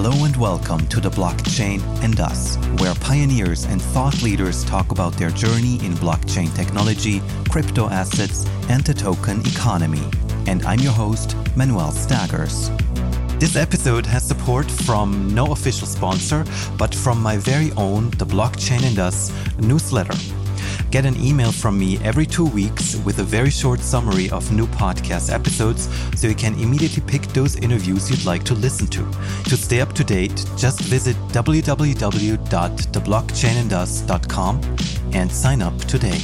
Hello and welcome to the Blockchain and Us, where pioneers and thought leaders talk about their journey in blockchain technology, crypto assets, and the token economy. And I'm your host, Manuel Staggers. This episode has support from no official sponsor, but from my very own The Blockchain and Us newsletter Get an email from me every two weeks with a very short summary of new podcast episodes so you can immediately pick those interviews you'd like to listen to. To stay up to date, just visit www.theblockchainandus.com and sign up today.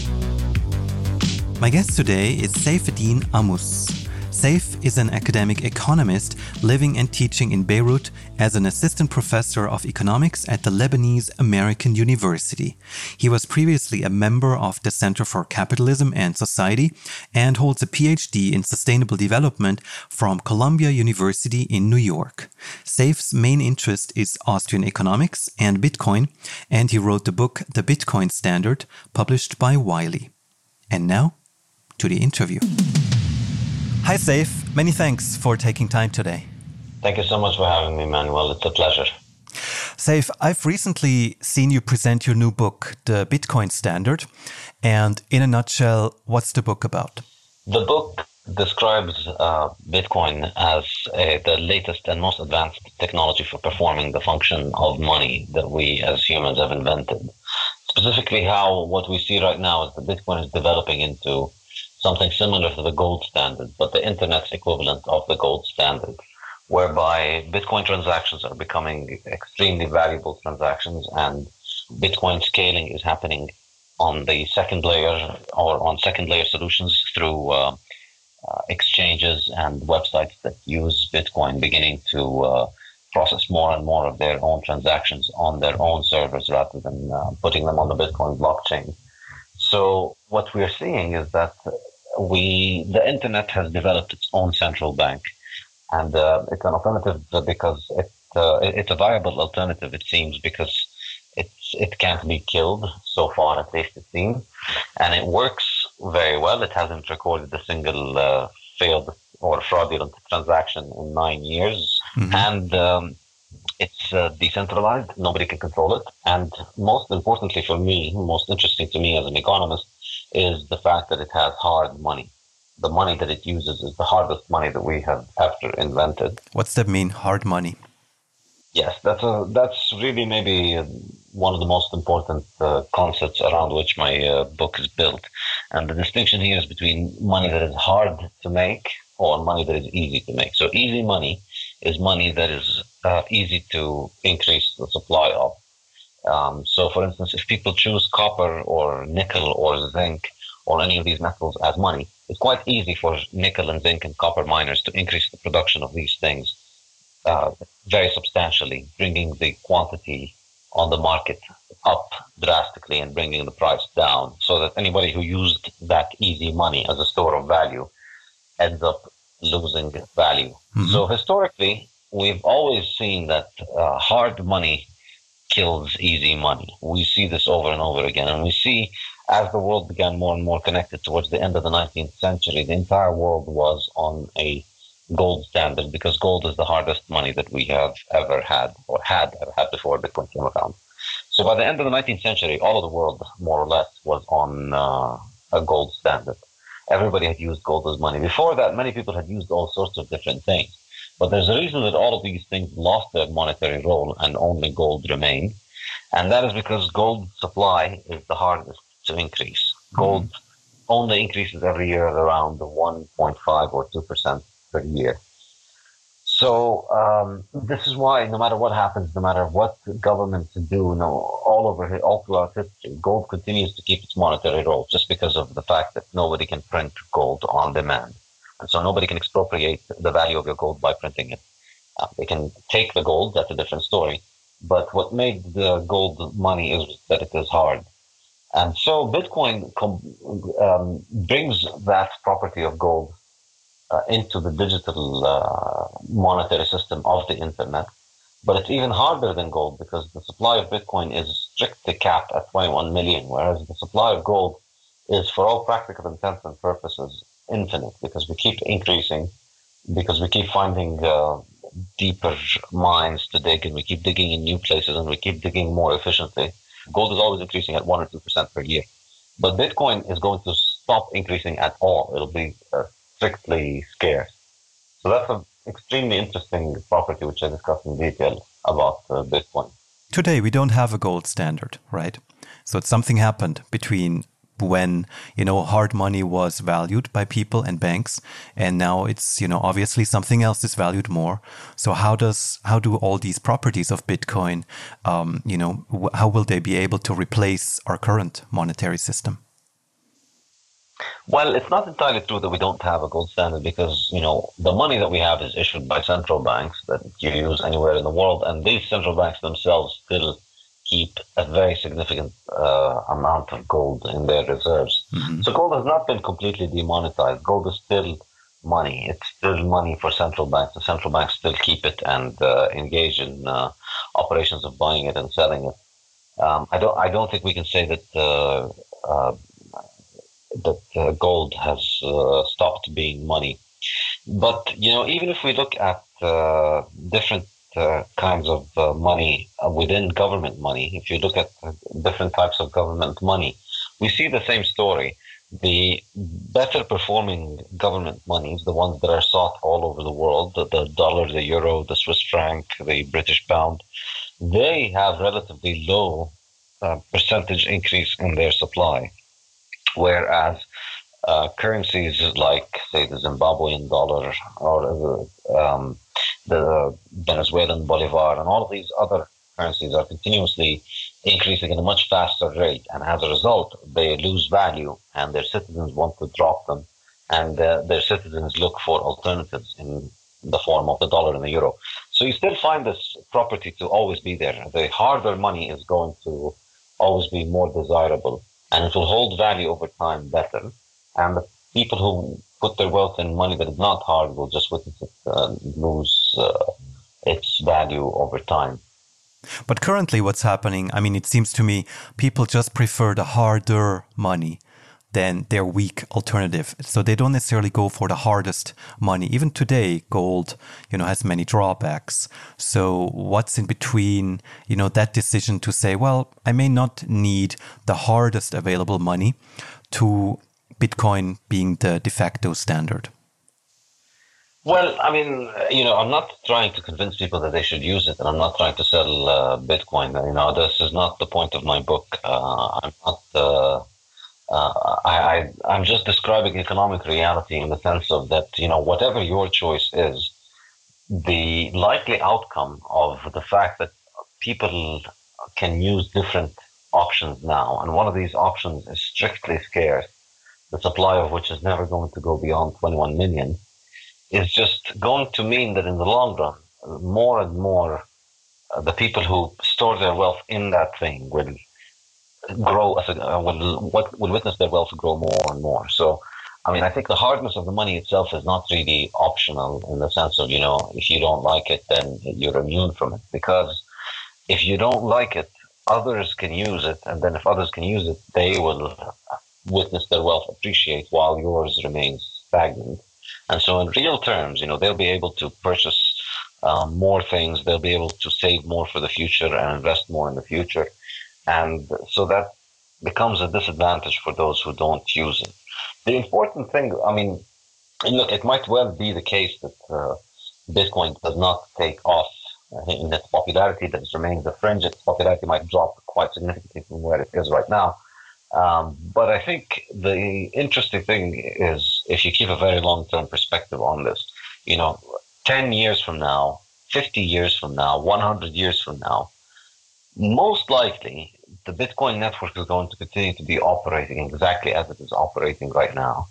My guest today is Saifedean Ammous. Saif is an academic economist living and teaching in Beirut as an assistant professor of economics at the Lebanese American University. He was previously a member of the Center for Capitalism and Society and holds a PhD in sustainable development from Columbia University in New York. Saif's main interest is Austrian economics and Bitcoin, and he wrote the book The Bitcoin Standard, published by Wiley. And now to the interview. Hi, Saif. Many thanks for taking time today. Thank you so much for having me, Manuel. It's a pleasure. Saif, I've recently seen you present your new book, The Bitcoin Standard. And in a nutshell, what's the book about? The book describes uh, Bitcoin as a, the latest and most advanced technology for performing the function of money that we as humans have invented. Specifically, how what we see right now is that Bitcoin is developing into something similar to the gold standard, but the internet's equivalent of the gold standard, whereby Bitcoin transactions are becoming extremely valuable transactions and Bitcoin scaling is happening on the second layer or on second layer solutions through uh, uh, exchanges and websites that use Bitcoin beginning to uh, process more and more of their own transactions on their own servers rather than uh, putting them on the Bitcoin blockchain. So what we're seeing is that we the internet has developed its own central bank, and uh, it's an alternative because it, uh, it's a viable alternative. It seems because it's it can't be killed so far, at least it seems, and it works very well. It hasn't recorded a single uh, failed or fraudulent transaction in nine years, mm-hmm. and um, it's uh, decentralized. Nobody can control it. And most importantly for me, most interesting to me as an economist, is the fact that it has hard money. The money that it uses is the hardest money that we have ever invented. What's that mean, hard money? Yes, that's a, that's really maybe one of the most important uh, concepts around which my uh, book is built. And the distinction here is between money that is hard to make or money that is easy to make. So easy money is money that is uh, easy to increase the supply of. Um, so, for instance, if people choose copper or nickel or zinc or any of these metals as money, it's quite easy for nickel and zinc and copper miners to increase the production of these things uh, very substantially, bringing the quantity on the market up drastically and bringing the price down so that anybody who used that easy money as a store of value ends up losing value. Mm-hmm. So historically, we've always seen that uh, hard money kills easy money. We see this over and over again. And we see as the world began more and more connected towards the end of the 19th century, the entire world was on a gold standard because gold is the hardest money that we have ever had or had ever had before Bitcoin came around. So by the end of the 19th century, all of the world, more or less, was on uh, a gold standard. Everybody had used gold as money. Before that, many people had used all sorts of different things. But there's a reason that all of these things lost their monetary role and only gold remained. And that is because gold supply is the hardest to increase. Gold mm-hmm. only increases every year at around 1.5 or 2% per year. So um, this is why no matter what happens, no matter what governments do, you know, all over all throughout history, gold continues to keep its monetary role just because of the fact that nobody can print gold on demand. So nobody can expropriate the value of your gold by printing it. Uh, they can take the gold, that's a different story. But what made the gold money is that it is hard. And so Bitcoin um, brings that property of gold uh, into the digital uh, monetary system of the internet. But it's even harder than gold because the supply of Bitcoin is strictly capped at 21 million, whereas the supply of gold is, for all practical intents and purposes, infinite because we keep increasing, because we keep finding uh, deeper mines to dig, and we keep digging in new places, and we keep digging more efficiently. Gold is always increasing at one or two percent per year, but Bitcoin is going to stop increasing at all. It'll be uh, strictly scarce. So that's an extremely interesting property, which I discussed in detail about uh, Bitcoin. Today, we don't have a gold standard, right? So something happened between when you know hard money was valued by people and banks and now it's you know obviously something else is valued more so how does how do all these properties of bitcoin um, you know how will they be able to replace our current monetary system well, it's not entirely true that we don't have a gold standard because, you know, the money that we have is issued by central banks that you use anywhere in the world. And these central banks themselves still keep a very significant uh, amount of gold in their reserves. Mm-hmm. So gold has not been completely demonetized. Gold is still money. It's still money for central banks. The central banks still keep it and uh, engage in uh, operations of buying it and selling it. Um, I don't. I don't think we can say that uh, uh, that uh, gold has stopped being money. But you know, even if we look at different uh, kinds of uh, money uh, within government money, if you look at different types of government money, we see the same story. The better performing government monies, the ones that are sought all over the world, the, the dollar, the euro, the Swiss franc, the British pound, they have relatively low uh, percentage increase in their supply. Whereas uh, currencies like, say, the Zimbabwean dollar or um, the Venezuelan bolivar, and all of these other currencies are continuously increasing at a much faster rate. And as a result, they lose value, and their citizens want to drop them, and uh, their citizens look for alternatives in the form of the dollar and the euro. So you still find this property to always be there. The harder money is going to always be more desirable, and it will hold value over time better. And the people who put their wealth in money that is not hard will just it uh, lose uh, its value over time. But currently, what's happening, I mean, it seems to me people just prefer the harder money than their weak alternative. So they don't necessarily go for the hardest money. Even today, gold, you know, has many drawbacks. So what's in between, you know, that decision to say, well, I may not need the hardest available money to Bitcoin being the de facto standard? Well, I mean, you know, I'm not trying to convince people that they should use it, and I'm not trying to sell uh, Bitcoin. You know, this is not the point of my book. Uh, I'm not. Uh, uh I, I, am just describing economic reality in the sense of that. You know, whatever your choice is, the likely outcome of the fact that people can use different options now, and one of these options is strictly scarce the supply of which is never going to go beyond 21 million, is just going to mean that in the long run, more and more uh, the people who store their wealth in that thing will grow as a, uh, will will witness their wealth grow more and more. So, I mean, I think the hardness of the money itself is not really optional in the sense of you know if you don't like it, then you're immune from it because if you don't like it, others can use it, and then if others can use it, they will witness their wealth appreciate while yours remains stagnant. And so, in real terms, you know, they'll be able to purchase um, more things. They'll be able to save more for the future and invest more in the future. And so that becomes a disadvantage for those who don't use it. The important thing, I mean, look, it might well be the case that uh, Bitcoin does not take off in its popularity, that it remains a fringe. Its popularity might drop quite significantly from where it is right now. Um, but I think the interesting thing is if you keep a very long term perspective on this, you know, 10 years from now, 50 years from now, 100 years from now, most likely the Bitcoin network is going to continue to be operating exactly as it is operating right now.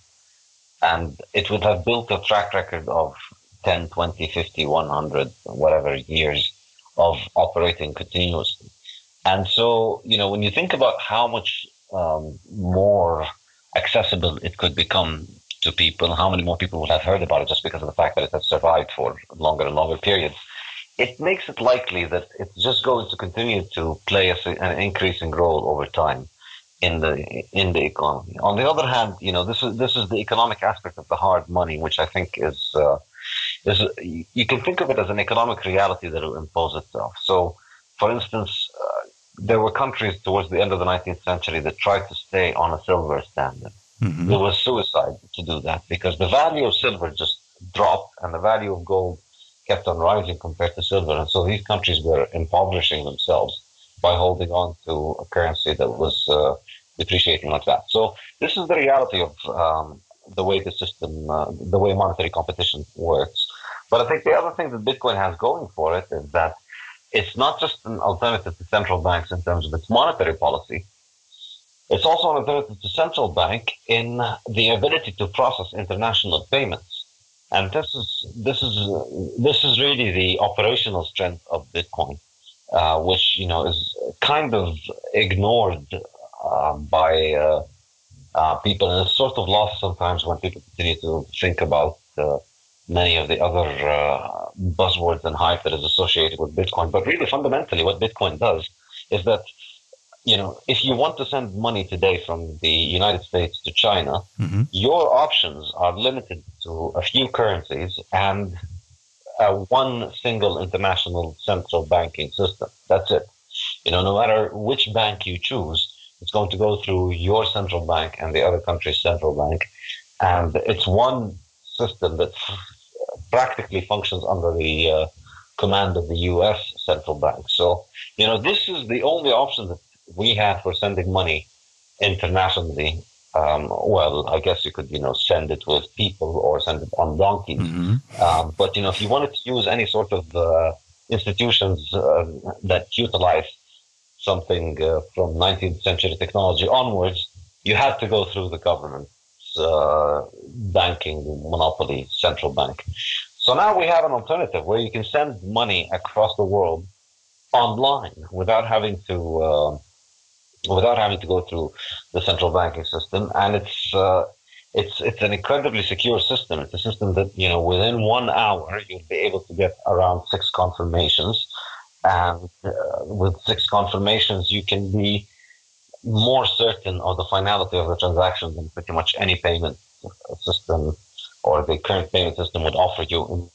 And it would have built a track record of 10, 20, 50, 100, whatever years of operating continuously. And so, you know, when you think about how much um, more accessible it could become to people, how many more people would have heard about it just because of the fact that it has survived for longer and longer periods, it makes it likely that it's just going to continue to play a, an increasing role over time in the in the economy. On the other hand, you know this is this is the economic aspect of the hard money, which I think is uh, is you can think of it as an economic reality that will impose itself. So, for instance, uh, there were countries towards the end of the 19th century that tried to stay on a silver standard. Mm-hmm. It was suicide to do that because the value of silver just dropped and the value of gold kept on rising compared to silver. And so these countries were impoverishing themselves by holding on to a currency that was uh, depreciating like that. So this is the reality of um, the way the system, uh, the way monetary competition works. But I think the other thing that Bitcoin has going for it is that it's not just an alternative to central banks in terms of its monetary policy. It's also an alternative to central bank in the ability to process international payments. And this is this is this is really the operational strength of Bitcoin, uh, which you know is kind of ignored uh, by uh, uh, people, and it's sort of lost sometimes when people continue to think about uh, many of the other uh, buzzwords and hype that is associated with Bitcoin. But really, fundamentally, what Bitcoin does is that you know, if you want to send money today from the United States to China, mm-hmm. your options are limited to a few currencies and uh, one single international central banking system. That's it. You know, no matter which bank you choose, it's going to go through your central bank and the other country's central bank. And it's one system that practically functions under the uh, command of the US central bank. So, you know, this is the only option that we have for sending money internationally. Um, well, I guess you could, you know, send it with people or send it on donkeys. Mm-hmm. Um, but, you know, if you wanted to use any sort of uh, institutions uh, that utilize something uh, from 19th century technology onwards, you had to go through the government's uh, banking monopoly central bank. So now we have an alternative where you can send money across the world online without having to uh, without having to go through the central banking system. And it's uh, it's it's an incredibly secure system. It's a system that you know within one hour you'll be able to get around six confirmations, and uh, with six confirmations you can be more certain of the finality of the transaction than pretty much any payment system or the current payment system would offer you in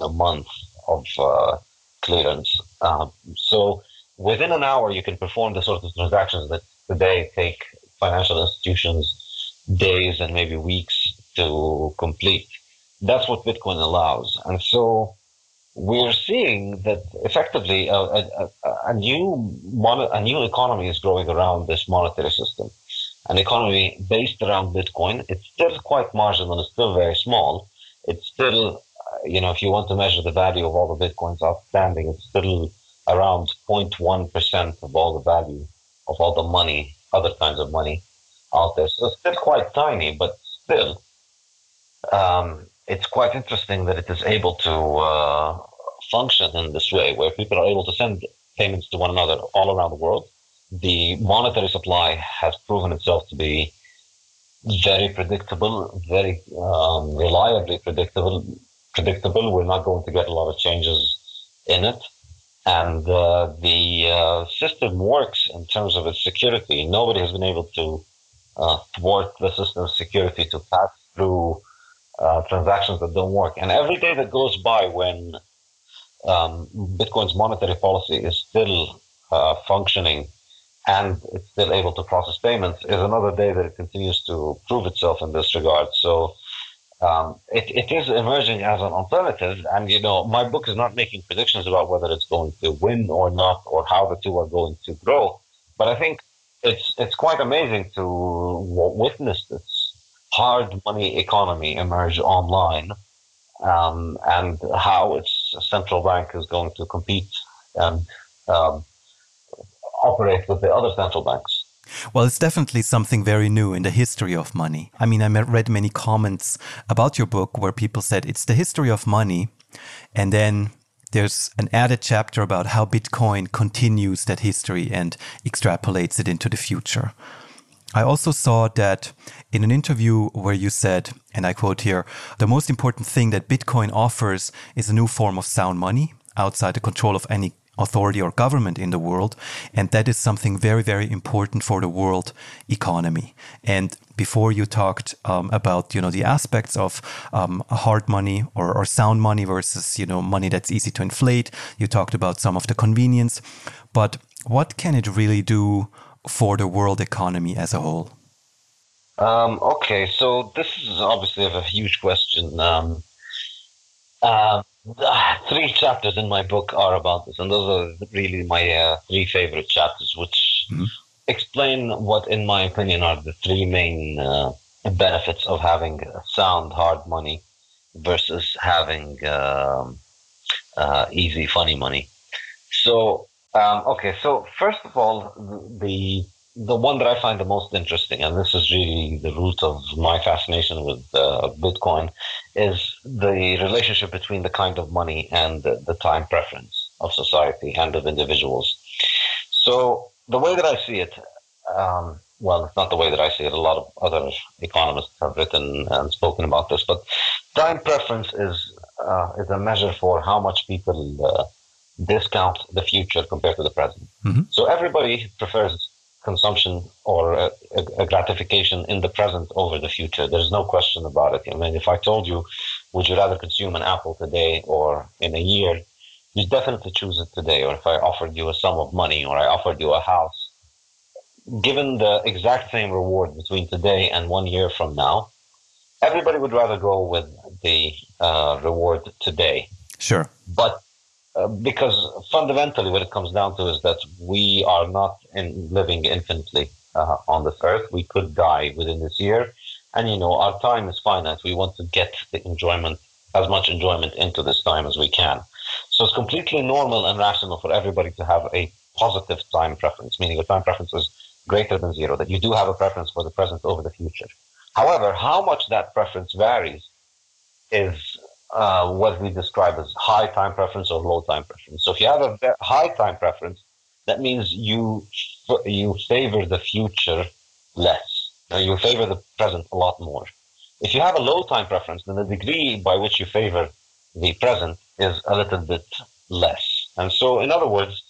a month of uh, clearance. Um, so within an hour, you can perform the sort of transactions that today take financial institutions days and maybe weeks to complete. That's what Bitcoin allows. And so we're seeing that effectively a, a, a new mon- a new economy is growing around this monetary system. An economy based around Bitcoin. It's still quite marginal. It's still very small. It's still, you know, if you want to measure the value of all the Bitcoins outstanding, it's still around 0.1% of all the value of all the money, other kinds of money out there. So it's still quite tiny, but still, um, it's quite interesting that it is able to uh, function in this way, where people are able to send payments to one another all around the world. The monetary supply has proven itself to be very predictable, very um, reliably predictable. Predictable. We're not going to get a lot of changes in it and uh, the uh, system works in terms of its security. Nobody has been able to uh, thwart the system's security to pass through uh, transactions that don't work. And every day that goes by when um, Bitcoin's monetary policy is still uh, functioning and it's still able to process payments is another day that it continues to prove itself in this regard. So um, it, it is emerging as an alternative. And, you know, my book is not making predictions about whether it's going to win or not or how the two are going to grow. But I think it's, it's quite amazing to witness this hard money economy emerge online um, and how its central bank is going to compete and um, operate with the other central banks. Well, it's definitely something very new in the history of money. I mean, I read many comments about your book where people said it's the history of money. And then there's an added chapter about how Bitcoin continues that history and extrapolates it into the future. I also saw that in an interview where you said, and I quote here, the most important thing that Bitcoin offers is a new form of sound money outside the control of any authority or government in the world. And that is something very, very important for the world economy. And before you talked um, about, you know, the aspects of um, hard money or, or sound money versus, you know, money that's easy to inflate. You talked about some of the convenience. But what can it really do for the world economy as a whole? Um, okay, so this is obviously a huge question. Um, uh, three chapters in my book are about this, and those are really my uh, three favorite chapters, which mm-hmm. explain what, in my opinion, are the three main uh, benefits of having sound, hard money versus having um, uh, easy, funny money. So, um, okay, so first of all, the the one that I find the most interesting, and this is really the root of my fascination with uh, Bitcoin, is the relationship between the kind of money and the, the, time preference of society and of individuals. So the way that I see it, um, well, it's not the way that I see it. A lot of other economists have written and spoken about this, but time preference is uh, is a measure for how much people uh, discount the future compared to the present. Mm-hmm. So everybody prefers consumption or a, a, gratification in the present over the future. There's no question about it. I mean, if I told you, would you rather consume an apple today or in a year, you definitely choose it today. Or if I offered you a sum of money or I offered you a house, given the exact same reward between today and one year from now, everybody would rather go with the uh, reward today. Sure. But uh, because fundamentally what it comes down to is that we are not in living infinitely uh, on this earth. We could die within this year. And, you know, our time is finite. We want to get the enjoyment, as much enjoyment into this time as we can. So it's completely normal and rational for everybody to have a positive time preference, meaning a time preference is greater than zero, that you do have a preference for the present over the future. However, how much that preference varies is uh, what we describe as high time preference or low time preference. So if you have a high time preference, that means you you favor the future less. Now you favor the present a lot more. If you have a low time preference, then the degree by which you favor the present is a little bit less. And so, in other words,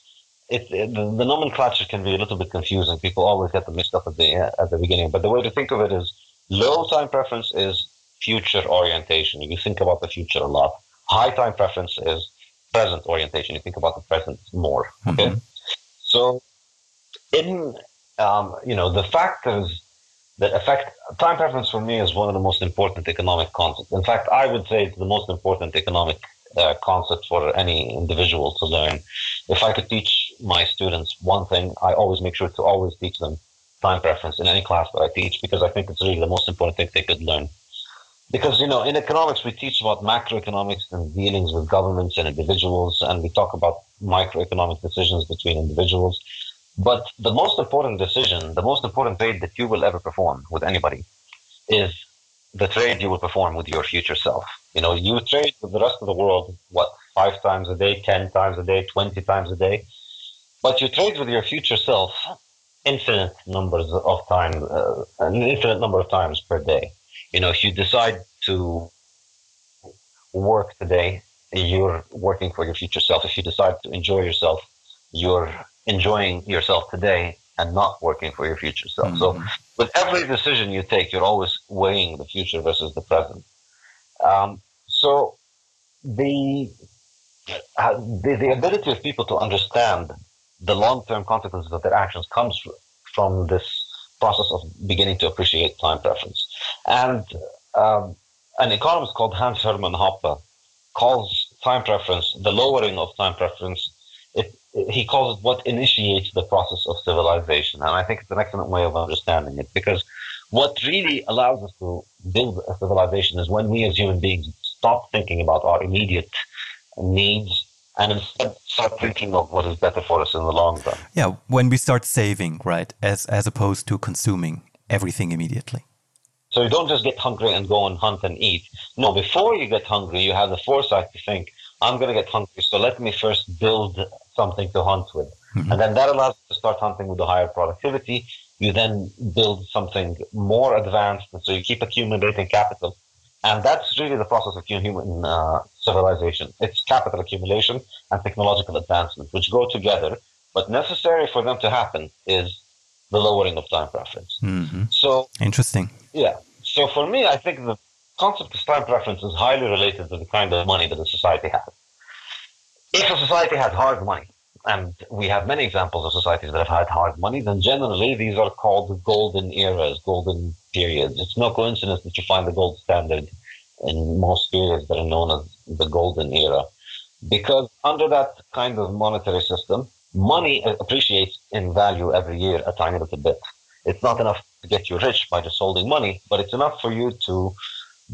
it, it, the, nomenclature can be a little bit confusing. People always get them mixed up at the at the beginning. But the way to think of it is, low time preference is future orientation. You think about the future a lot. High time preference is present orientation. You think about the present more. Okay. Mm-hmm. So, in um, you know the factors that affect time preference for me is one of the most important economic concepts. In fact, I would say it's the most important economic uh, concept for any individual to learn. If I could teach my students one thing, I always make sure to always teach them time preference in any class that I teach because I think it's really the most important thing they could learn because you know in economics we teach about macroeconomics and dealings with governments and individuals and we talk about microeconomic decisions between individuals. But the most important decision the most important trade that you will ever perform with anybody is the trade you will perform with your future self. You know you trade with the rest of the world what five times a day ten times a day 20 times a day. But you trade with your future self infinite numbers of times uh, an infinite number of times per day you know, if you decide to work today, you're working for your future self. If you decide to enjoy yourself, you're enjoying yourself today and not working for your future self. Mm-hmm. So with every decision you take, you're always weighing the future versus the present. Um, so the, uh, the, the ability of people to understand the long-term consequences of their actions comes from this process of beginning to appreciate time preference. And um, an economist called Hans Hermann Hoppe calls time preference, the lowering of time preference, it, it, he calls it what initiates the process of civilization. And I think it's an excellent way of understanding it because what really allows us to build a civilization is when we as human beings stop thinking about our immediate needs and instead start thinking of what is better for us in the long run. Yeah, when we start saving, right, as as opposed to consuming everything immediately. So you don't just get hungry and go and hunt and eat. No, before you get hungry, you have the foresight to think, I'm going to get hungry, so let me first build something to hunt with. Mm-hmm. And then that allows you to start hunting with a higher productivity. You then build something more advanced, and so you keep accumulating capital And that's really the process of human uh, civilization. It's capital accumulation and technological advancement, which go together. But necessary for them to happen is the lowering of time preference. Mm-hmm. So interesting. Yeah. So for me, I think the concept of time preference is highly related to the kind of money that a society has. If a society has hard money, and we have many examples of societies that have had hard money, then generally these are called golden eras, golden periods. It's no coincidence that you find the gold standard in most periods that are known as the golden era. Because under that kind of monetary system, money appreciates in value every year a tiny little bit. It's not enough to get you rich by just holding money, but it's enough for you to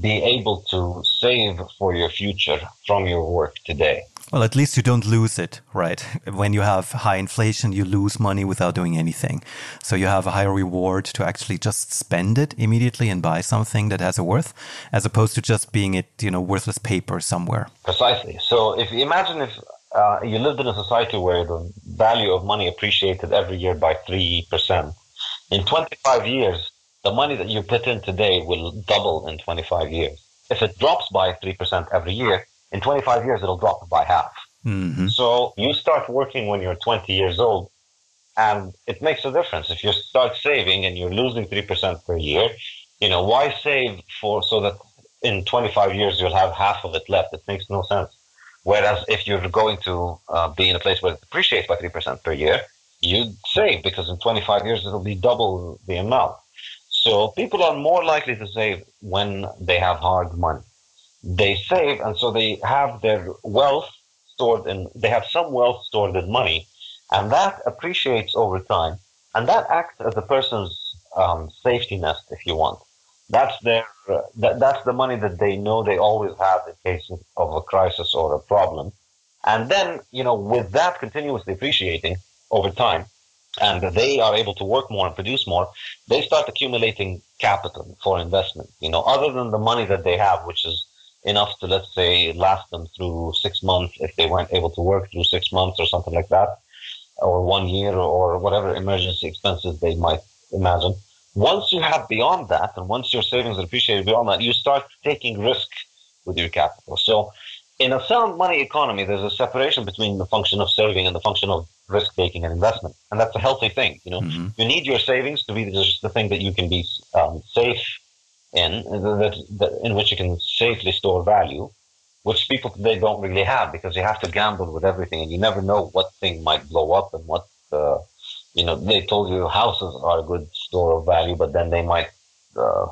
be able to save for your future from your work today. Well, at least you don't lose it, right? When you have high inflation, you lose money without doing anything. So you have a higher reward to actually just spend it immediately and buy something that has a worth, as opposed to just being it, you know, worthless paper somewhere. Precisely. So if imagine if uh, you lived in a society where the value of money appreciated every year by 3%, in 25 years, the money that you put in today will double in 25 years. If it drops by 3% every year, in 25 years, it'll drop by half. Mm-hmm. So you start working when you're 20 years old, and it makes a difference. If you start saving and you're losing 3% per year, you know, why save for so that in 25 years you'll have half of it left? It makes no sense. Whereas if you're going to uh, be in a place where it depreciates by 3% per year, you'd save because in 25 years it'll be double the amount. So people are more likely to save when they have hard money. They save, and so they have their wealth stored in, they have some wealth stored in money, and that appreciates over time. And that acts as a person's um, safety nest, if you want. That's their, uh, that, that's the money that they know they always have in case of a crisis or a problem. And then, you know, with that continuously appreciating over time, and they are able to work more and produce more, they start accumulating capital for investment. You know, other than the money that they have, which is enough to, let's say, last them through six months if they weren't able to work through six months or something like that, or one year or whatever emergency expenses they might imagine. Once you have beyond that, and once your savings are appreciated beyond that, you start taking risk with your capital. So in a sound money economy, there's a separation between the function of saving and the function of risk taking and investment, and that's a healthy thing. You know, mm-hmm. you need your savings to be just the thing that you can be um, safe in, that, that, in which you can safely store value, which people today don't really have because you have to gamble with everything, and you never know what thing might blow up and what. Uh, you know, they told you houses are a good store of value, but then they might uh,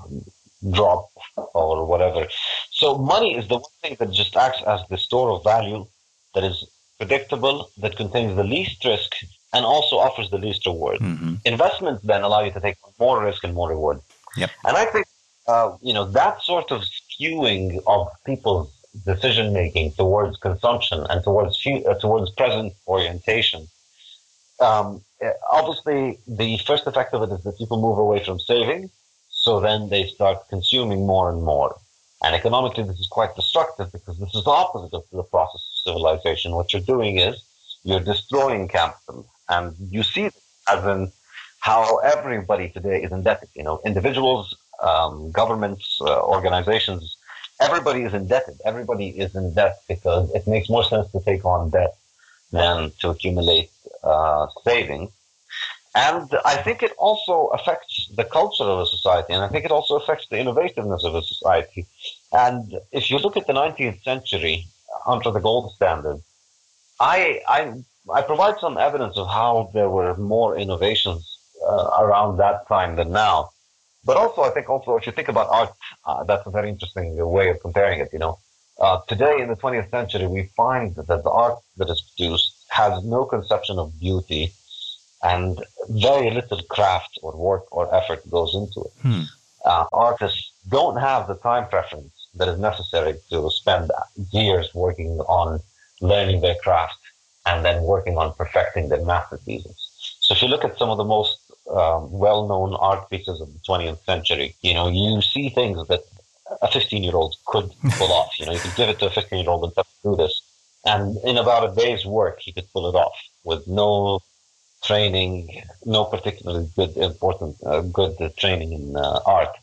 drop or whatever. So money is the one thing that just acts as the store of value that is predictable, that contains the least risk, and also offers the least reward. Mm-hmm. Investments then allow you to take more risk and more reward. Yep. And I think, uh, you know, that sort of skewing of people's decision making towards consumption and towards uh, towards present orientation. Um, obviously, the first effect of it is that people move away from saving so then they start consuming more and more. And economically, this is quite destructive because this is the opposite of the process of civilization. What you're doing is you're destroying capital. And you see as in how everybody today is indebted. You know, individuals, um, governments, uh, organizations, everybody is indebted. Everybody is in debt because it makes more sense to take on debt than to accumulate uh, savings. And I think it also affects the culture of a society, and I think it also affects the innovativeness of a society. And if you look at the 19th century under the gold standard, I, I, I provide some evidence of how there were more innovations uh, around that time than now. But also, I think also if you think about art, uh, that's a very interesting way of comparing it. You know, uh, today in the 20th century, we find that the art that is produced has no conception of beauty and very little craft or work or effort goes into it. Hmm. Uh, artists don't have the time preference that is necessary to spend years working on learning their craft and then working on perfecting their masterpieces. So if you look at some of the most um, well-known art pieces of the 20th century, you know, you see things that a 15-year-old could pull off. You know, you could give it to a 15-year-old and do this, and in about a day's work, he could pull it off with no training, no particularly good, important, uh, good training in uh, art.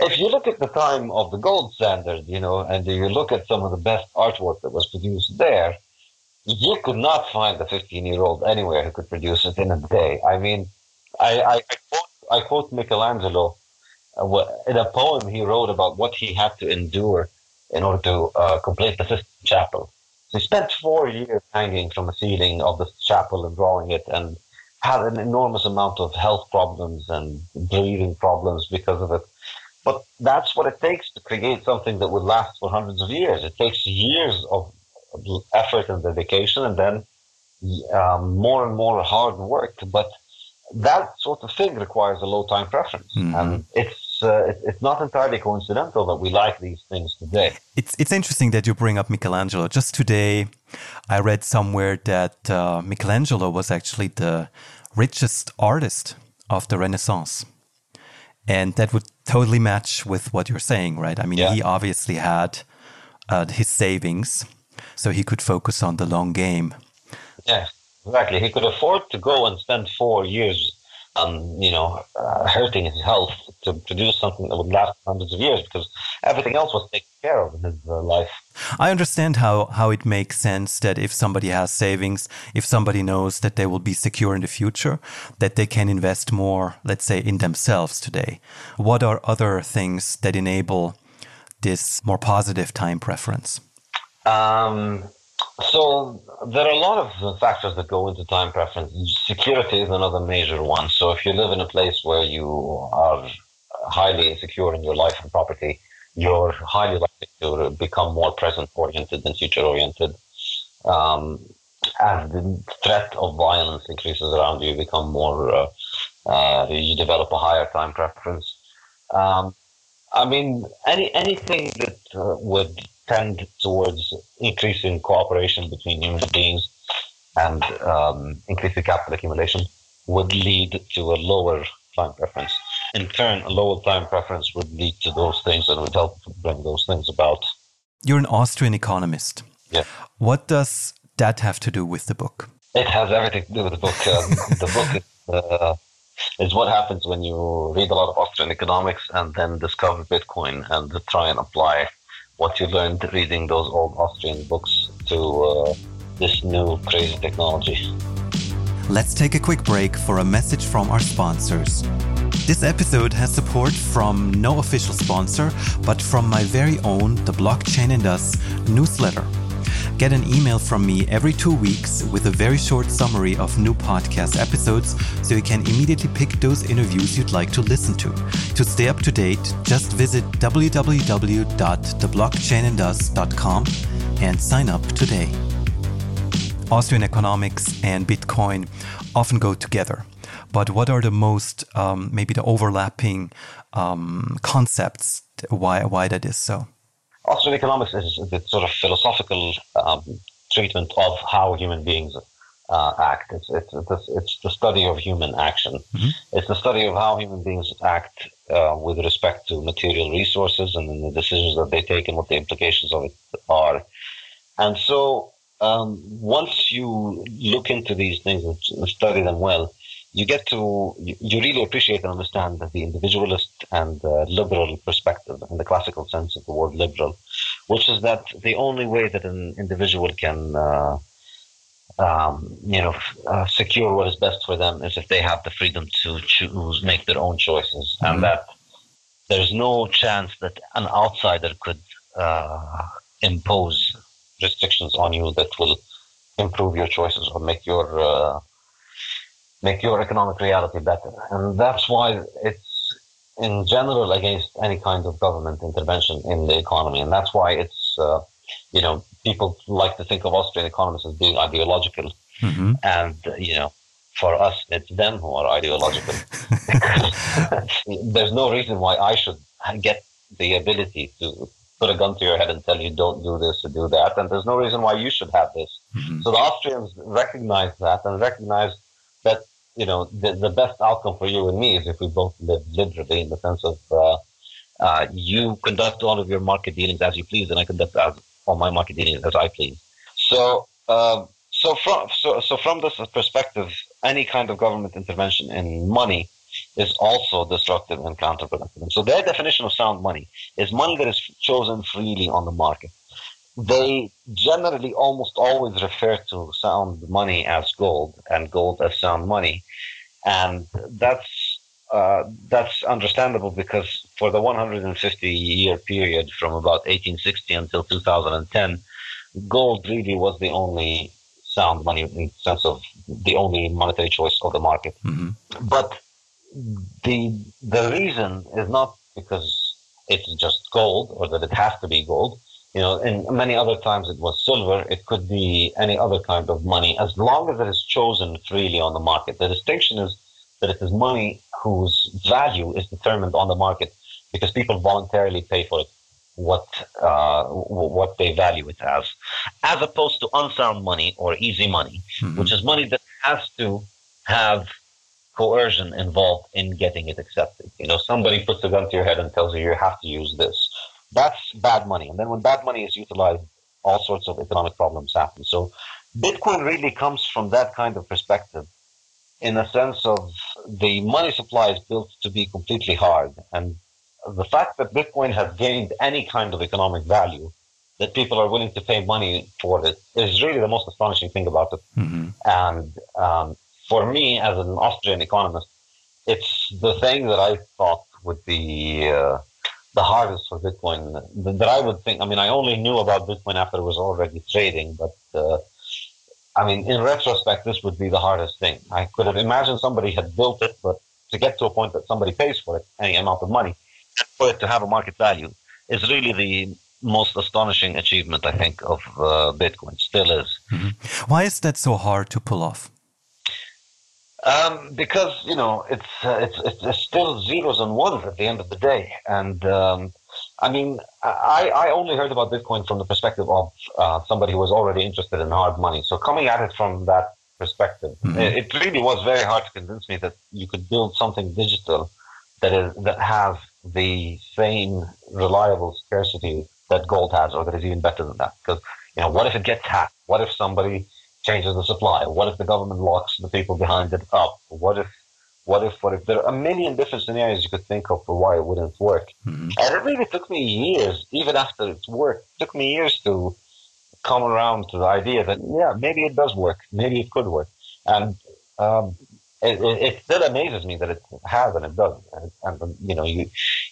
if you look at the time of the gold standard, you know, and you look at some of the best artwork that was produced there, you could not find a 15 year old anywhere who could produce it in a day. I mean, I, I, I, quote, I quote Michelangelo uh, in a poem he wrote about what he had to endure in order to uh, complete the Sistine chapel. So he spent four years hanging from the ceiling of the chapel and drawing it and had an enormous amount of health problems and breathing problems because of it. But that's what it takes to create something that would last for hundreds of years. It takes years of effort and dedication and then um, more and more hard work. But that sort of thing requires a low time preference. Mm-hmm. And it's, uh, it's not entirely coincidental that we like these things today. It's, it's interesting that you bring up Michelangelo. Just today, I read somewhere that uh, Michelangelo was actually the richest artist of the Renaissance. And that would totally match with what you're saying, right? I mean, yeah. he obviously had uh, his savings, so he could focus on the long game. Yeah, exactly. He could afford to go and spend four years um, you know, uh, hurting his health to to do something that would last hundreds of years because everything else was taken care of in his uh, life. I understand how, how it makes sense that if somebody has savings, if somebody knows that they will be secure in the future, that they can invest more, let's say, in themselves today. What are other things that enable this more positive time preference? Um, so there are a lot of factors that go into time preference. Security is another major one. So if you live in a place where you are highly insecure in your life and property, you're highly likely to become more present oriented than future oriented. Um, as the threat of violence increases around you, you become more, uh, uh, you develop a higher time preference. Um, I mean, any anything that uh, would tend towards increasing cooperation between human beings and um, increasing capital accumulation would lead to a lower time preference. In turn, a lower time preference would lead to those things and would help bring those things about. You're an Austrian economist. Yeah. What does that have to do with the book? It has everything to do with the book. Um, the book is, uh, is what happens when you read a lot of Austrian economics and then discover Bitcoin and try and apply what you learned reading those old Austrian books to uh, this new crazy technology. Let's take a quick break for a message from our sponsors. This episode has support from no official sponsor, but from my very own The Blockchain and Us newsletter. Get an email from me every two weeks with a very short summary of new podcast episodes so you can immediately pick those interviews you'd like to listen to. To stay up to date, just visit www.theblockchainandus.com and sign up today. Austrian economics and Bitcoin often go together. But what are the most, um, maybe the overlapping um, concepts? Why, why that is so? Austrian economics is the sort of philosophical um, treatment of how human beings uh, act. It's, it's, it's, it's, the study of human action. Mm-hmm. It's the study of how human beings act uh, with respect to material resources and the decisions that they take and what the implications of it are. And so, um, once you look into these things and study them well, you get to you, you really appreciate and understand that the individualist and uh, liberal perspective in the classical sense of the word liberal, which is that the only way that an individual can uh, um, you know uh, secure what is best for them is if they have the freedom to choose, make their own choices, mm-hmm. and that there's no chance that an outsider could uh, impose restrictions on you that will improve your choices or make your uh, make your economic reality better. And that's why it's in general against any kind of government intervention in the economy. And that's why it's, uh, you know, people like to think of Austrian economists as being ideological. Mm-hmm. And, uh, you know, for us, it's them who are ideological. There's no reason why I should get the ability to put a gun to your head and tell you don't do this or do that. And there's no reason why you should have this. Mm-hmm. So the Austrians recognize that and recognize that you know, the, the best outcome for you and me is if we both live liberally in the sense of uh, uh, you conduct all of your market dealings as you please, and I conduct as, all my market dealings as I please. So, um, so from so, so from this perspective, any kind of government intervention in money is also destructive and counterproductive. So their definition of sound money is money that is chosen freely on the market. They generally almost always refer to sound money as gold and gold as sound money. And that's uh, that's understandable because for the 150 year period from about 1860 until 2010, gold really was the only sound money in the sense of the only monetary choice of the market. Mm-hmm. But the the reason is not because it's just gold or that it has to be gold. You know, and many other times it was silver. It could be any other kind of money, as long as it is chosen freely on the market. The distinction is that it is money whose value is determined on the market because people voluntarily pay for it what uh, what they value it as, as opposed to unsound money or easy money, mm-hmm. which is money that has to have coercion involved in getting it accepted. You know, somebody puts a gun to your head and tells you you have to use this. That's bad money. And then when bad money is utilized, all sorts of economic problems happen. So Bitcoin really comes from that kind of perspective in a sense of the money supply is built to be completely hard. And the fact that Bitcoin has gained any kind of economic value, that people are willing to pay money for it, is really the most astonishing thing about it. Mm-hmm. And um, for me, as an Austrian economist, it's the thing that I thought would be uh, the hardest for Bitcoin. That I would think. I mean, I only knew about Bitcoin after it was already trading, but uh, I mean, in retrospect, this would be the hardest thing. I could have imagined somebody had built it, but to get to a point that somebody pays for it, any amount of money, for it to have a market value, is really the most astonishing achievement, I think, of uh, Bitcoin. Still is. Mm-hmm. Why is that so hard to pull off? Um, because you know it's, uh, it's it's still zeros and ones at the end of the day, and um, I mean, I, I only heard about Bitcoin from the perspective of uh, somebody who was already interested in hard money. So coming at it from that perspective, mm-hmm. it, really was very hard to convince me that you could build something digital that is that has the same reliable scarcity that gold has, or that is even better than that. Because you know, what if it gets hacked? What if somebody changes the supply? What if the government locks the people behind it up? What if what if, what if? There are a million different scenarios you could think of for why it wouldn't work. Mm-hmm. And it really took me years, even after it's worked, it took me years to come around to the idea that, yeah, maybe it does work. Maybe it could work. And um, it, it, it, still amazes me that it has and it does. And, and you know, you,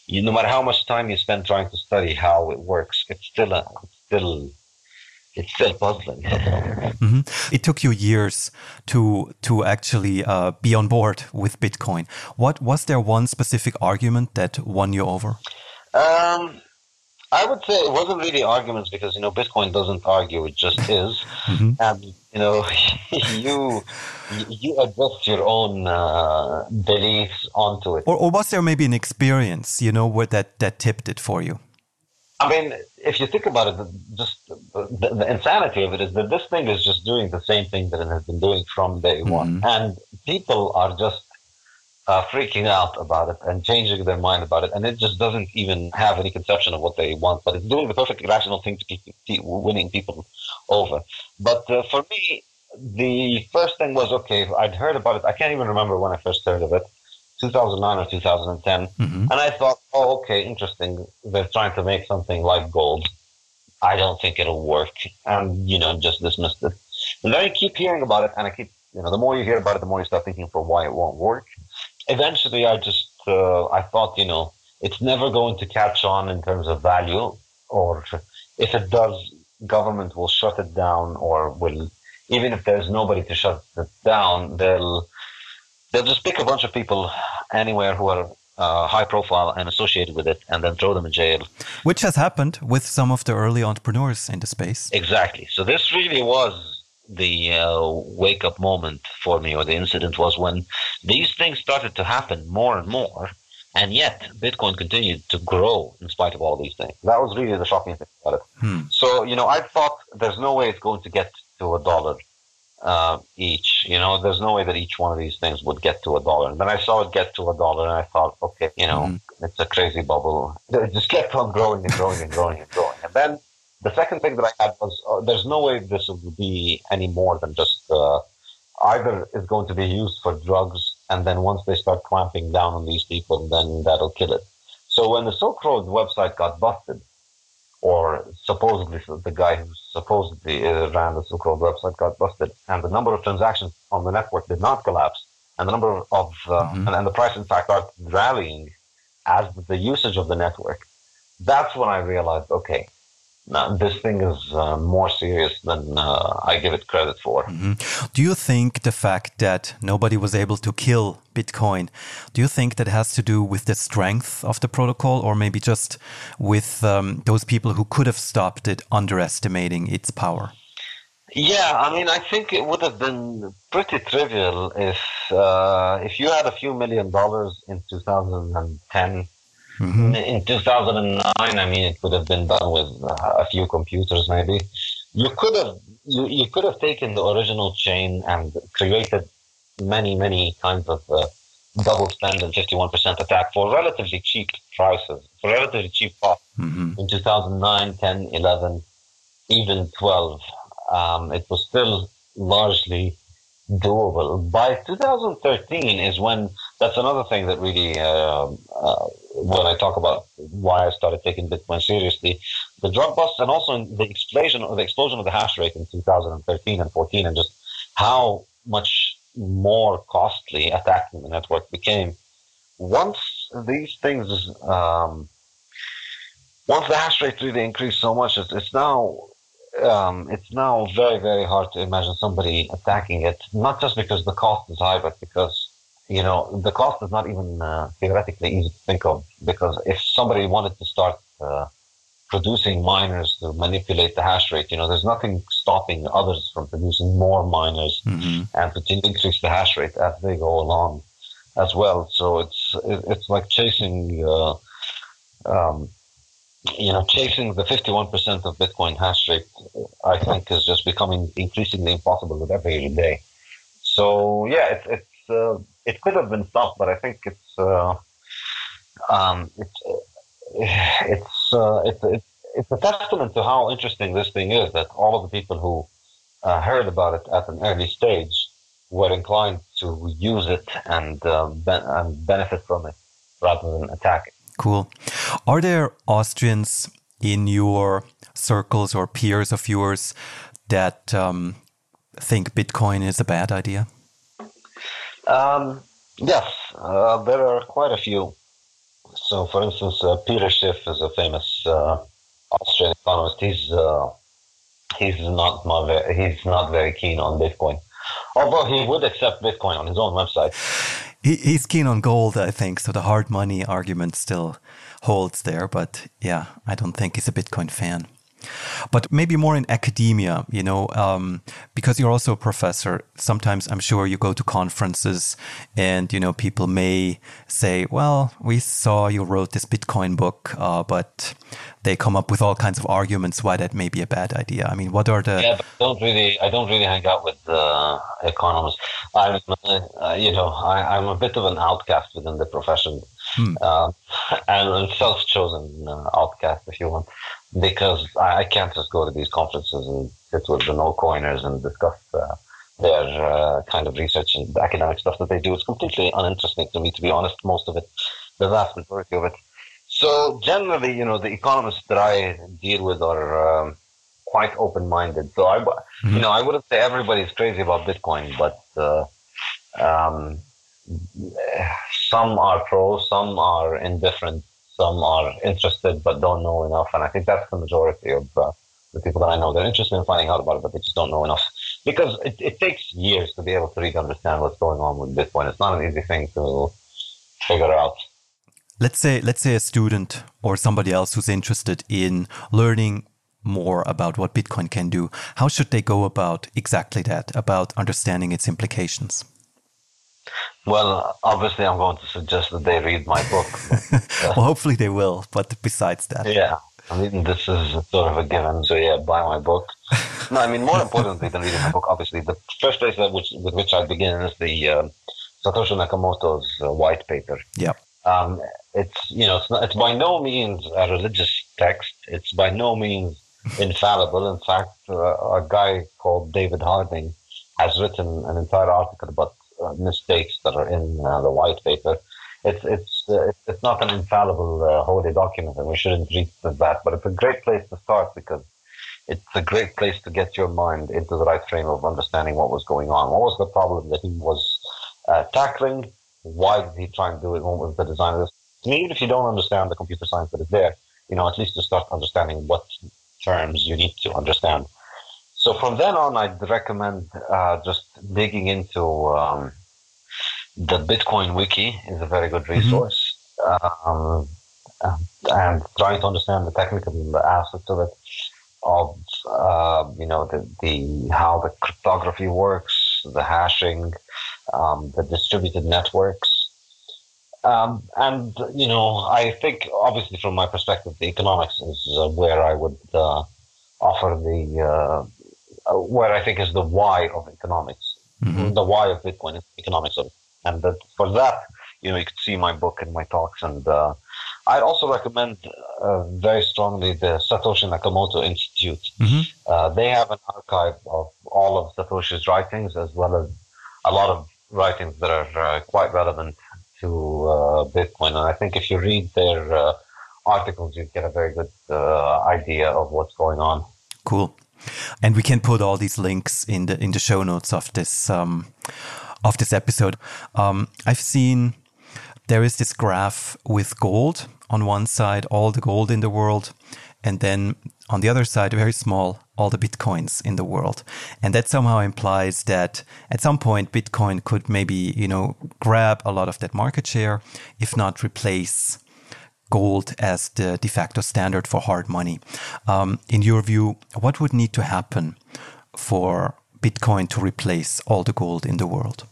you, no matter how much time you spend trying to study how it works, it's still, a, it's still it's still puzzling. mm-hmm. It took you years to to actually uh, be on board with Bitcoin. What was there one specific argument that won you over? Um, I would say it wasn't really arguments because you know Bitcoin doesn't argue; it just is, mm-hmm. and you know you you adjust your own uh, beliefs onto it. Or, or was there maybe an experience you know where that that tipped it for you? I mean, if you think about it, just the, the, insanity of it is that this thing is just doing the same thing that it has been doing from day mm-hmm. one, and people are just uh, freaking out about it and changing their mind about it, and it just doesn't even have any conception of what they want. But it's doing the perfectly rational thing to keep, keep winning people over. But uh, for me, the first thing was okay. I'd heard about it. I can't even remember when I first heard of it. 2009 or 2010. Mm-hmm. And I thought, oh, okay, interesting. They're trying to make something like gold. I don't think it'll work. And, you know, just dismissed it. And then I keep hearing about it and I keep, you know, the more you hear about it, the more you start thinking for why it won't work. Eventually, I just, uh, I thought, you know, it's never going to catch on in terms of value or if it does, government will shut it down or will, even if there's nobody to shut it down, they'll, they'll just pick a bunch of people anywhere who are uh, high profile and associated with it and then throw them in jail. Which has happened with some of the early entrepreneurs in the space. Exactly. So this really was the uh, wake up moment for me, or the incident was when these things started to happen more and more. And yet, Bitcoin continued to grow in spite of all these things. That was really the shocking thing about it. Hmm. So, you know, I thought there's no way it's going to get to a dollar uh, each. You know, there's no way that each one of these things would get to a dollar. And then I saw it get to a dollar, and I thought, okay, you know, mm-hmm. it's a crazy bubble. It just kept on growing and growing and growing and growing. And then the second thing that I had was, uh, there's no way this will be any more than just uh, either is going to be used for drugs and then once they start clamping down on these people, then that'll kill it. So when the Silk Road website got busted, or supposedly the guy who supposedly uh, ran the Silk Road website got busted, and the number of transactions on the network did not collapse, and the number of uh, mm-hmm. and, and, the price in fact started rallying as the usage of the network. That's when I realized, okay, now, this thing is uh, more serious than uh, I give it credit for. Mm-hmm. Do you think the fact that nobody was able to kill Bitcoin, do you think that has to do with the strength of the protocol, or maybe just with um, those people who could have stopped it underestimating its power? Yeah, I mean, I think it would have been pretty trivial if uh, if you had a few million dollars in 2010 Mm-hmm. In 2009, I mean, it could have been done with a few computers, maybe. You could have you, you could have taken the original chain and created many many kinds of uh, double spend and 51% attack for relatively cheap prices, for relatively cheap cost. Mm-hmm. In 2009, 10, 11, even 12, um, it was still largely doable. By 2013 is when that's another thing that really, uh, uh, when I talk about why I started taking Bitcoin seriously, the drug busts and also the explosion or the explosion of the hash rate in 2013 and 14, and just how much more costly attacking the network became. Once these things, um, once the hash rate really increased so much, it's, it's now um, it's now very, very hard to imagine somebody attacking it, not just because the cost is high, but because, you know, the cost is not even uh, theoretically easy to think of. Because if somebody wanted to start uh, producing miners to manipulate the hash rate, you know, there's nothing stopping others from producing more miners mm-hmm. and to increase the hash rate as they go along as well. So it's, it's like chasing, uh, um, you know, chasing the 51% of Bitcoin hash rate, I think, is just becoming increasingly impossible with every day. So yeah, it, it's uh, it could have been stopped, but I think it's uh, um, it's it's, uh, it's it's it's a testament to how interesting this thing is that all of the people who uh, heard about it at an early stage were inclined to use it and, uh, ben- and benefit from it rather than attack it. Cool. Are there Austrians in your circles or peers of yours that um, think Bitcoin is a bad idea? Um, yes, uh, there are quite a few. So, for instance, uh, Peter Schiff is a famous uh, Austrian economist. He's uh, he's not, not he's not very keen on Bitcoin, although he would accept Bitcoin on his own website he, he's keen on gold, I think. So the hard money argument still holds there. But yeah, I don't think he's a Bitcoin fan but maybe more in academia, you know, um, because you're also a professor. Sometimes I'm sure you go to conferences and, you know, people may say, well, we saw you wrote this Bitcoin book, uh, but they come up with all kinds of arguments why that may be a bad idea. I mean, what are the. Yeah, but I don't really, I don't really hang out with uh, economists. I'm, uh, you know, I, I'm a bit of an outcast within the profession. Hmm. Uh, and a self-chosen uh, outcast, if you want because I, I, can't just go to these conferences and sit with the no coiners and discuss uh, their uh, kind of research and academic stuff that they do. It's completely uninteresting to me, to be honest. Most of it, the vast majority of it. So generally, you know, the economists that I deal with are um, quite open-minded. So I, mm-hmm. you know, I wouldn't say everybody's crazy about Bitcoin, but uh, um, some are pro, some are indifferent some are interested but don't know enough. And I think that's the majority of uh, the people that I know. They're interested in finding out about it, but they just don't know enough. Because it, it takes years to be able to really understand what's going on with Bitcoin. It's not an easy thing to figure out. Let's say, let's say a student or somebody else who's interested in learning more about what Bitcoin can do. How should they go about exactly that, about understanding its implications? Well, obviously, I'm going to suggest that they read my book. well, hopefully they will. But besides that, yeah, I mean, this is sort of a given. So yeah, buy my book. no, I mean, more importantly than reading my book, obviously, the first place that which, with which I begin is the uh, Satoshi Nakamoto's uh, white paper. Yeah. Um, it's you know it's, not, it's by no means a religious text. It's by no means infallible. In fact, uh, a guy called David Harding has written an entire article about mistakes that are in uh, the white paper. It's it's uh, it's not an infallible uh, holy document, and we shouldn't as that. But it's a great place to start because it's a great place to get your mind into the right frame of understanding what was going on. What was the problem that he was uh, tackling? Why did he try and do it? What was the design of this? Mean, even if you don't understand the computer science that is there, you know, at least to start understanding what terms you need to understand. So from then on, I'd recommend uh, just digging into um, the Bitcoin Wiki is a very good mm-hmm. resource, mm-hmm. um, and trying to understand the technical aspects of it, of uh, you know the, the how the cryptography works, the hashing, um, the distributed networks. Um, and you know, I think obviously from my perspective, the economics is uh, where I would uh, offer the uh, uh, where I think is the why of economics, mm-hmm. the why of Bitcoin, economics of it. And that for that, you know, you could see my book and my talks. And uh, I'd also recommend uh, very strongly the Satoshi Nakamoto Institute. Mm-hmm. Uh, they have an archive of all of Satoshi's writings, as well as a lot of writings that are uh, quite relevant to uh, Bitcoin. And I think if you read their articles, you get a very good idea of what's going on. Cool. And we can put all these links in the in the show notes of this um, of this episode. Um, I've seen there is this graph with gold on one side, all the gold in the world, and then on the other side, very small, all the bitcoins in the world. And that somehow implies that at some point, Bitcoin could maybe, you know, grab a lot of that market share, if not replace gold as the de facto standard for hard money. Um, in your view, what would need to happen for Bitcoin to replace all the gold in the world?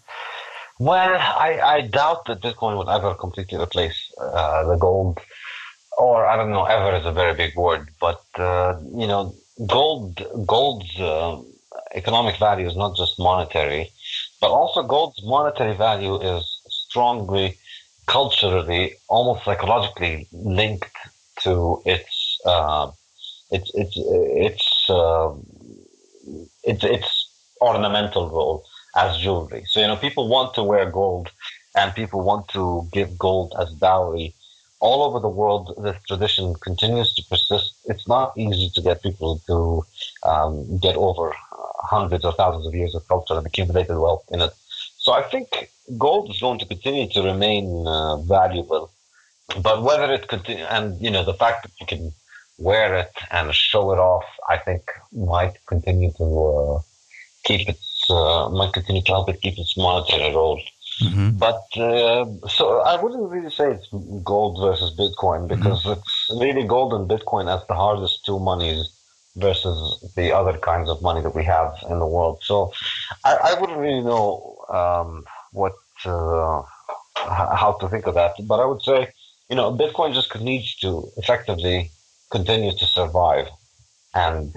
Well, I, I doubt that Bitcoin would ever completely replace uh, the gold, or I don't know, ever is a very big word, but uh, you know, gold gold's uh, economic value is not just monetary, but also gold's monetary value is strongly culturally, almost psychologically linked to its uh, its its its uh, its its ornamental role as jewelry. So you know, people want to wear gold, and people want to give gold as dowry. All over the world, this tradition continues to persist. It's not easy to get people to um, get over hundreds or thousands of years of culture and accumulated wealth in it. So I think gold is going to continue to remain uh, valuable, but whether it continue and you know the fact that you can wear it and show it off, I think might continue to uh, keep its uh, might continue to help it keep its monetary role. Mm-hmm. But uh, so I wouldn't really say it's gold versus Bitcoin because mm-hmm. it's really gold and Bitcoin as the hardest two monies versus the other kinds of money that we have in the world. So I, I wouldn't really know um, what uh, how to think of that. But I would say, you know, Bitcoin just needs to effectively continue to survive, and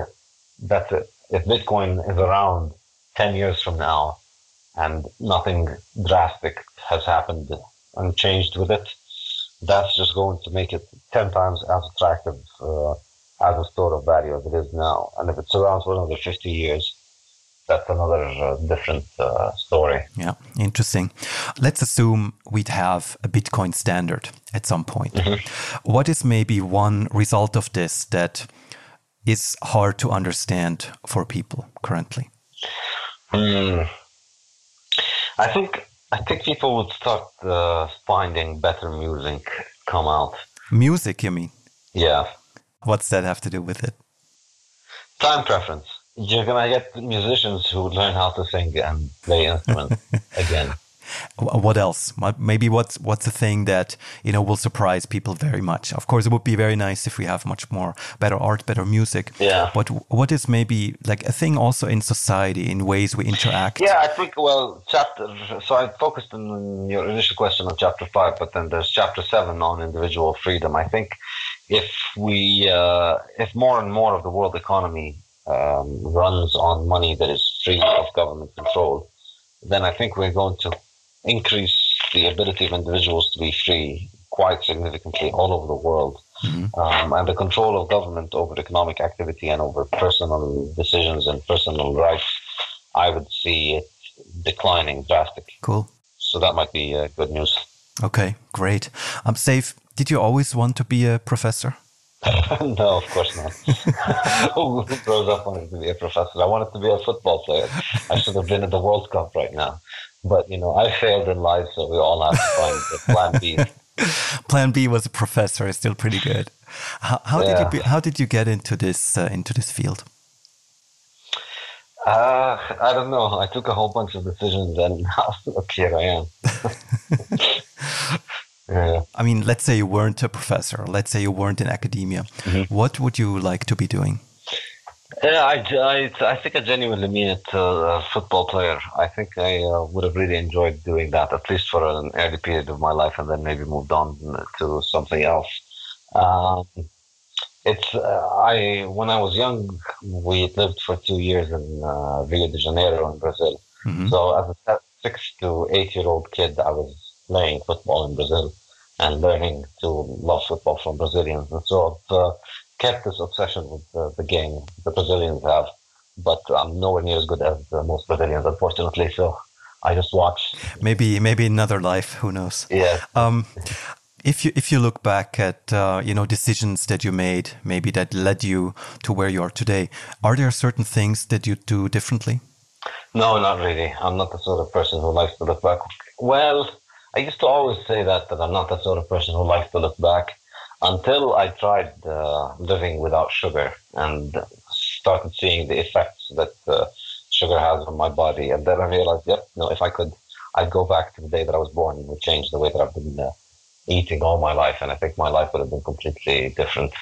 that's it. If Bitcoin is around ten years from now, and nothing drastic has happened and changed with it, that's just going to make it ten times as attractive uh, as a store of value as it is now. And if it's around for another fifty years, that's another uh, different uh, story. Yeah, interesting. Let's assume we'd have a Bitcoin standard at some point. Mm-hmm. What is maybe one result of this that is hard to understand for people currently? Mm. I think I think people would start uh, finding better music come out. Music, you mean? Yeah. What's that have to do with it? Time preference you're gonna get musicians who learn how to sing and play instruments again. What else? Maybe what's what's the thing that you know will surprise people very much? Of course, it would be very nice if we have much more better art, better music. Yeah. But what is maybe like a thing also in society in ways we interact? Yeah, I think well, chapter. So I focused on your initial question on chapter five, but then there's chapter seven on individual freedom. I think if we uh, if more and more of the world economy um, runs on money that is free of government control, then I think we're going to increase the ability of individuals to be free quite significantly all over the world. Mm-hmm. Um, and the control of government over economic activity and over personal decisions and personal rights, I would see it declining drastically. Cool. So that might be uh, good news. Okay, great. Um, Saif, did you always want to be a professor? no, of course not. Who grows up wanting to be a professor? I wanted to be a football player. I should have been at the World Cup right now. But, you know, I failed in life, so we all have to find the plan B. plan B was a professor. It's still pretty good. How, how yeah. did you be, how did you get into this uh, into this field? Uh, I don't know. I took a whole bunch of decisions, and here I am. Yeah. I mean, let's say you weren't a professor. Let's say you weren't in academia. Mm-hmm. What would you like to be doing? Yeah, I, I, I think I genuinely mean it. Uh, a football player. I think I uh, would have really enjoyed doing that, at least for an early period of my life, and then maybe moved on to something else. Um, it's uh, I when I was young, we lived for two years in uh, Rio de Janeiro in Brazil. Mm-hmm. So as a six to eight year old kid, I was playing football in Brazil and learning to love football from Brazilians, and so I've uh, kept this obsession with the, the game the Brazilians have. But I'm nowhere near as good as most Brazilians, unfortunately. So I just watch. Maybe, maybe another life. Who knows? Yeah. Um, if you if you look back at uh, you know decisions that you made, maybe that led you to where you are today, are there certain things that you do differently? No, not really. I'm not the sort of person who likes to look back. Well, I used to always say that that I'm not the sort of person who likes to look back until I tried uh, living without sugar and started seeing the effects that uh, sugar has on my body, and then I realized, yep, no, if I could, I'd go back to the day that I was born and would change the way that I've been uh, eating all my life, and I think my life would have been completely different.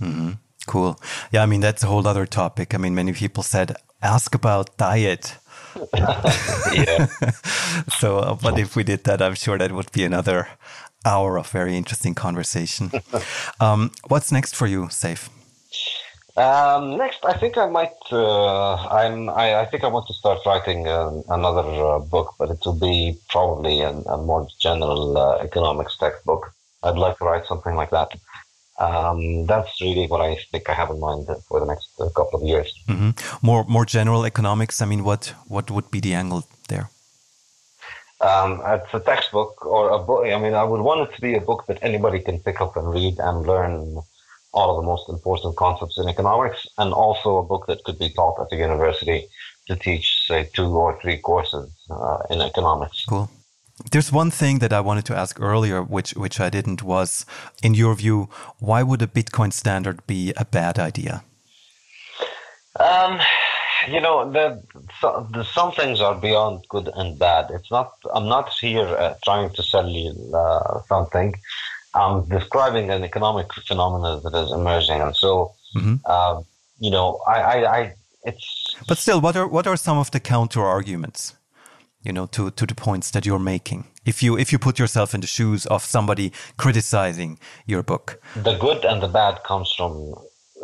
Mm-hmm. Cool. Yeah, I mean that's a whole other topic. I mean, many people said ask about diet. yeah. so, uh, but if we did that, I'm sure that would be another hour of very interesting conversation. um, what's next for you, Saif? Um, next, I think I might. Uh, I'm. I, I, think I want to start writing uh, another uh, book, but it will be probably a, a more general uh, economics textbook. I'd like to write something like that. Um, that's really what I think I have in mind for the next uh, couple of years. Mm-hmm. More, more general economics. I mean, what what would be the angle there? Um, it's a textbook or a book. I mean, I would want it to be a book that anybody can pick up and read and learn all of the most important concepts in economics, and also a book that could be taught at the university to teach, say, two or three courses uh, in economics. Cool. There's one thing that I wanted to ask earlier, which which I didn't. Was in your view, why would a Bitcoin standard be a bad idea? Um, you know, the, the, some things are beyond good and bad. It's not. I'm not here uh, trying to sell you uh, something. I'm describing an economic phenomenon that is emerging, and so mm-hmm. uh, you know, I, I, I, it's. But still, what are what are some of the counter arguments? You know, to to the points that you're making. If you if you put yourself in the shoes of somebody criticizing your book, the good and the bad comes from.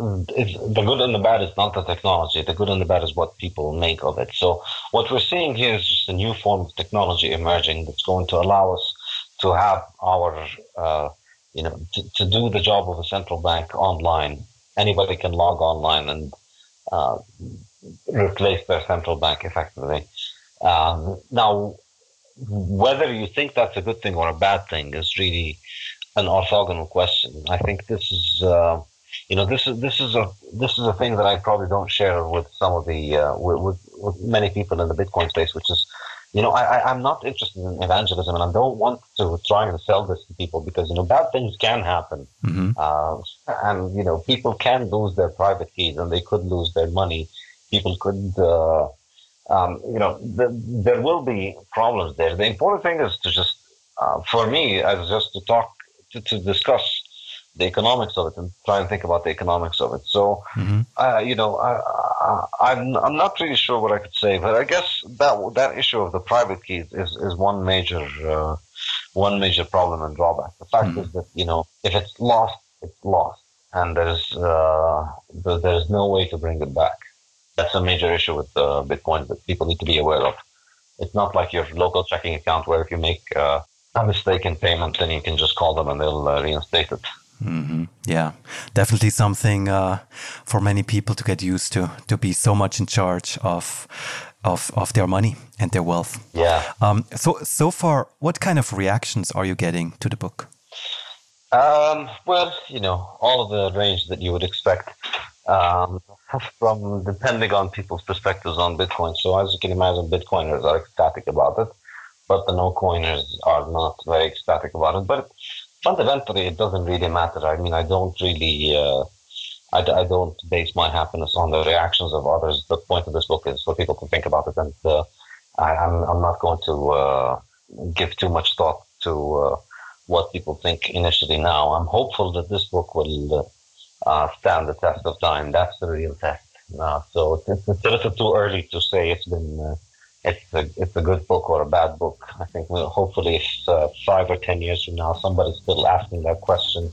The good and the bad is not the technology. The good and the bad is what people make of it. So what we're seeing here is just a new form of technology emerging that's going to allow us to have our uh, you know, to, to do the job of a central bank online, anybody can log online and uh, replace their central bank effectively. Um, now, whether you think that's a good thing or a bad thing is really an orthogonal question. I think this is, uh, you know, this is this is a this is a thing that I probably don't share with some of the uh, with, with, with many people in the Bitcoin space, which is you know, I, I'm not interested in evangelism, and I don't want to try and sell this to people because you know bad things can happen, mm-hmm. uh, and you know people can lose their private keys and they could lose their money. People could, uh, um, you know, the, there will be problems there. The important thing is to just, uh, for me, as just to talk to, to discuss the economics of it and try and think about the economics of it. So, mm-hmm. uh, you know, I, am I'm, I'm not really sure what I could say, but I guess that that issue of the private keys is, is one major uh, one major problem and drawback. The fact mm-hmm. is that you know if it's lost, it's lost, and there's uh, there's no way to bring it back. That's a major issue with uh, Bitcoin that people need to be aware of. It's not like your local checking account where if you make uh, a mistake in payment, then you can just call them and they'll uh, reinstate it. Mm-hmm. Yeah, definitely something uh, for many people to get used to, to be so much in charge of of, of their money and their wealth. Yeah. Um, so so far, what kind of reactions are you getting to the book? Um, well, you know, all of the range that you would expect um, from depending on people's perspectives on Bitcoin. So as you can imagine, Bitcoiners are ecstatic about it, but the no coiners are not very ecstatic about it. But fundamentally, it doesn't really matter. I mean, I don't really. Uh, I, I don't base my happiness on the reactions of others. The point of this book is for people to think about it, and uh, I, am I'm, I'm not going to uh, give too much thought to uh, what people think initially. Now, I'm hopeful that this book will uh, stand the test of time. That's the real test. Uh, so it's, it's, a little too early to say it's been uh, it's a it's a good book or a bad book. I think hopefully, if five or ten years from now somebody's still asking that question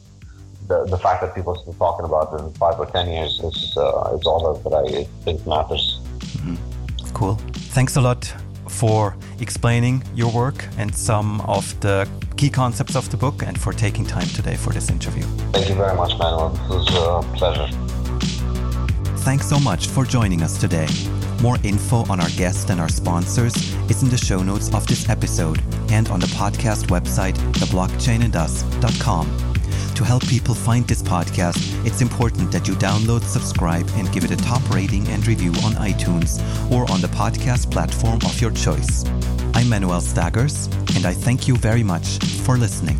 the, the fact that people are still talking about it in five or ten years is uh, is all that I think matters. Mm-hmm. Cool. Thanks a lot for explaining your work and some of the key concepts of the book and for taking time today for this interview. Thank you very much, Manuel. It was uh, a pleasure. Thanks so much for joining us today. More info on our guests and our sponsors is in the show notes of this episode and on the podcast website, theblockchainandus.com. To help people find this podcast, it's important that you download, subscribe, and give it a top rating and review on iTunes or on the podcast platform of your choice. I'm Manuel Stagars, and I thank you very much for listening.